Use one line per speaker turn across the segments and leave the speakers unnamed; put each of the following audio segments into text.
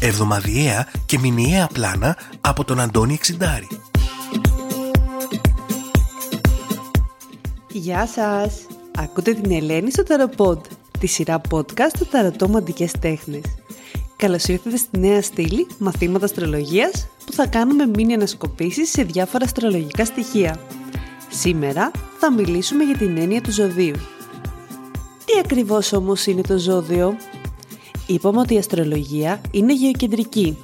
Εβδομαδιαία και μηνιαία πλάνα από τον Αντώνη Εξιντάρη.
Γεια σας! Ακούτε την Ελένη στο Ταροποντ, τη σειρά podcast του Ταρωτό Μαντικές Τέχνες. Καλώς ήρθατε στη νέα στήλη μαθήματα αστρολογίας που θα κάνουμε μήνυ ανασκοπήσεις σε διάφορα αστρολογικά στοιχεία. Σήμερα θα μιλήσουμε για την έννοια του ζωδίου. Τι ακριβώς όμως είναι το ζώδιο; Είπαμε ότι η αστρολογία είναι γεωκεντρική.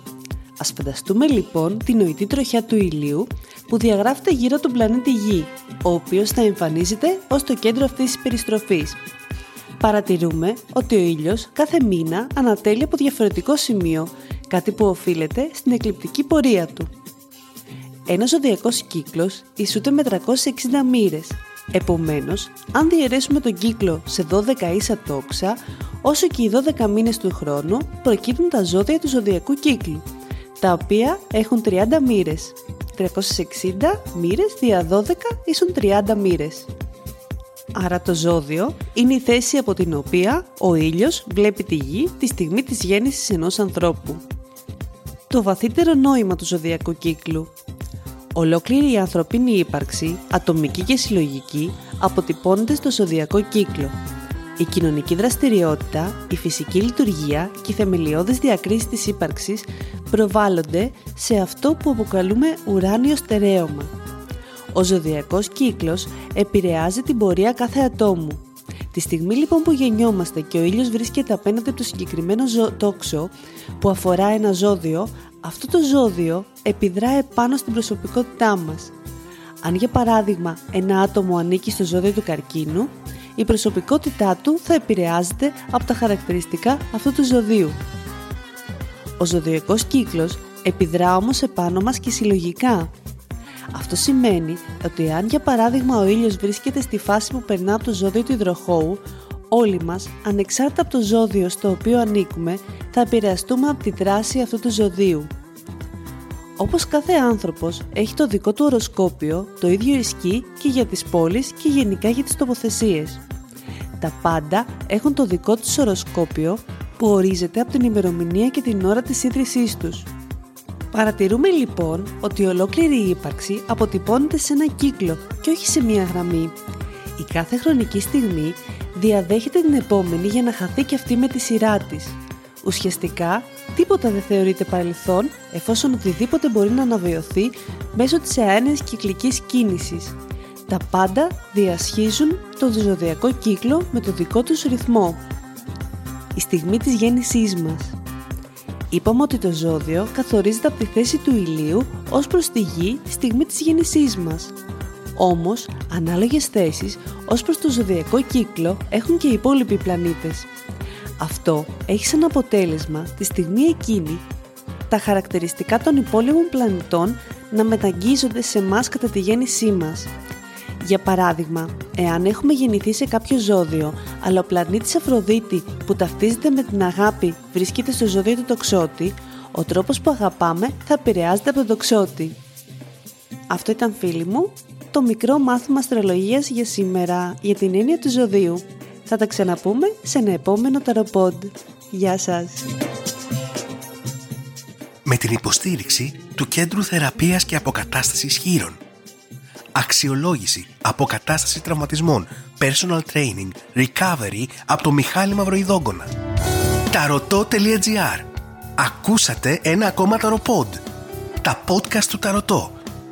Ας φανταστούμε λοιπόν την νοητή τροχιά του ηλίου που διαγράφεται γύρω του πλανήτη Γη, ο οποίος θα εμφανίζεται ως το κέντρο αυτής της περιστροφής. Παρατηρούμε ότι ο ήλιος κάθε μήνα ανατέλει από διαφορετικό σημείο, κάτι που οφείλεται στην εκλειπτική πορεία του. Ένας ζωδιακός κύκλος ισούται με 360 μοίρες. Επομένως, αν διαιρέσουμε τον κύκλο σε 12 ίσα τόξα, όσο και οι 12 μήνες του χρόνου προκύπτουν τα ζώδια του ζωδιακού κύκλου, τα οποία έχουν 30 μοίρες. 360 μοίρες δια 12 ίσουν 30 μοίρες. Άρα το ζώδιο είναι η θέση από την οποία ο ήλιος βλέπει τη γη τη στιγμή της γέννησης ενός ανθρώπου. Το βαθύτερο νόημα του ζωδιακού κύκλου Ολόκληρη η ανθρωπίνη ύπαρξη, ατομική και συλλογική, αποτυπώνεται στο ζωδιακό κύκλο. Η κοινωνική δραστηριότητα, η φυσική λειτουργία και οι θεμελιώδεις διακρίσεις της ύπαρξης προβάλλονται σε αυτό που αποκαλούμε ουράνιο στερέωμα. Ο ζωδιακός κύκλος επηρεάζει την πορεία κάθε ατόμου. Τη στιγμή λοιπόν που γεννιόμαστε και ο ήλιος βρίσκεται απέναντι από το συγκεκριμένο τόξο που αφορά ένα ζώδιο, αυτό το ζώδιο επιδρά επάνω στην προσωπικότητά μας. Αν για παράδειγμα ένα άτομο ανήκει στο ζώδιο του καρκίνου, η προσωπικότητά του θα επηρεάζεται από τα χαρακτηριστικά αυτού του ζωδίου. Ο ζωδιακός κύκλος επιδρά όμως επάνω μας και συλλογικά. Αυτό σημαίνει ότι αν για παράδειγμα ο ήλιος βρίσκεται στη φάση που περνά από το ζώδιο του υδροχώου, όλοι μας, ανεξάρτητα από το ζώδιο στο οποίο ανήκουμε, θα επηρεαστούμε από τη δράση αυτού του ζωδίου. Όπως κάθε άνθρωπος έχει το δικό του οροσκόπιο, το ίδιο ισχύει και για τις πόλεις και γενικά για τις τοποθεσίες. Τα πάντα έχουν το δικό τους οροσκόπιο που ορίζεται από την ημερομηνία και την ώρα της ίδρυσής τους. Παρατηρούμε λοιπόν ότι ολόκληρη η ύπαρξη αποτυπώνεται σε ένα κύκλο και όχι σε μία γραμμή. Η κάθε χρονική στιγμή διαδέχεται την επόμενη για να χαθεί και αυτή με τη σειρά της. Ουσιαστικά, τίποτα δεν θεωρείται παρελθόν εφόσον οτιδήποτε μπορεί να αναβιωθεί μέσω της αένες κυκλικής κίνησης. Τα πάντα διασχίζουν τον ζωδιακό κύκλο με το δικό τους ρυθμό. Η στιγμή της γέννησής μας. Είπαμε ότι το ζώδιο καθορίζεται από τη θέση του ηλίου ως προς τη γη τη στιγμή της γέννησής μας. Όμως, ανάλογες θέσεις ως προς το ζωδιακό κύκλο έχουν και οι υπόλοιποι πλανήτες. Αυτό έχει σαν αποτέλεσμα τη στιγμή εκείνη τα χαρακτηριστικά των υπόλοιπων πλανητών να μεταγγίζονται σε εμάς κατά τη γέννησή μας. Για παράδειγμα, εάν έχουμε γεννηθεί σε κάποιο ζώδιο, αλλά ο πλανήτης Αφροδίτη που ταυτίζεται με την αγάπη βρίσκεται στο ζώδιο του τοξότη, ο τρόπος που αγαπάμε θα επηρεάζεται από τον τοξότη. Αυτό ήταν φίλοι μου, το μικρό μάθημα αστρολογίας για σήμερα για την έννοια του ζωδίου. Θα τα ξαναπούμε σε ένα επόμενο ταροπόντ. Γεια σας!
Με την υποστήριξη του Κέντρου Θεραπείας και Αποκατάστασης Χείρων. Αξιολόγηση, αποκατάσταση τραυματισμών, personal training, recovery από το Μιχάλη Μαυροϊδόγκονα. Ταρωτό.gr Ακούσατε ένα ακόμα ταροπόντ. Τα podcast του Ταρωτό.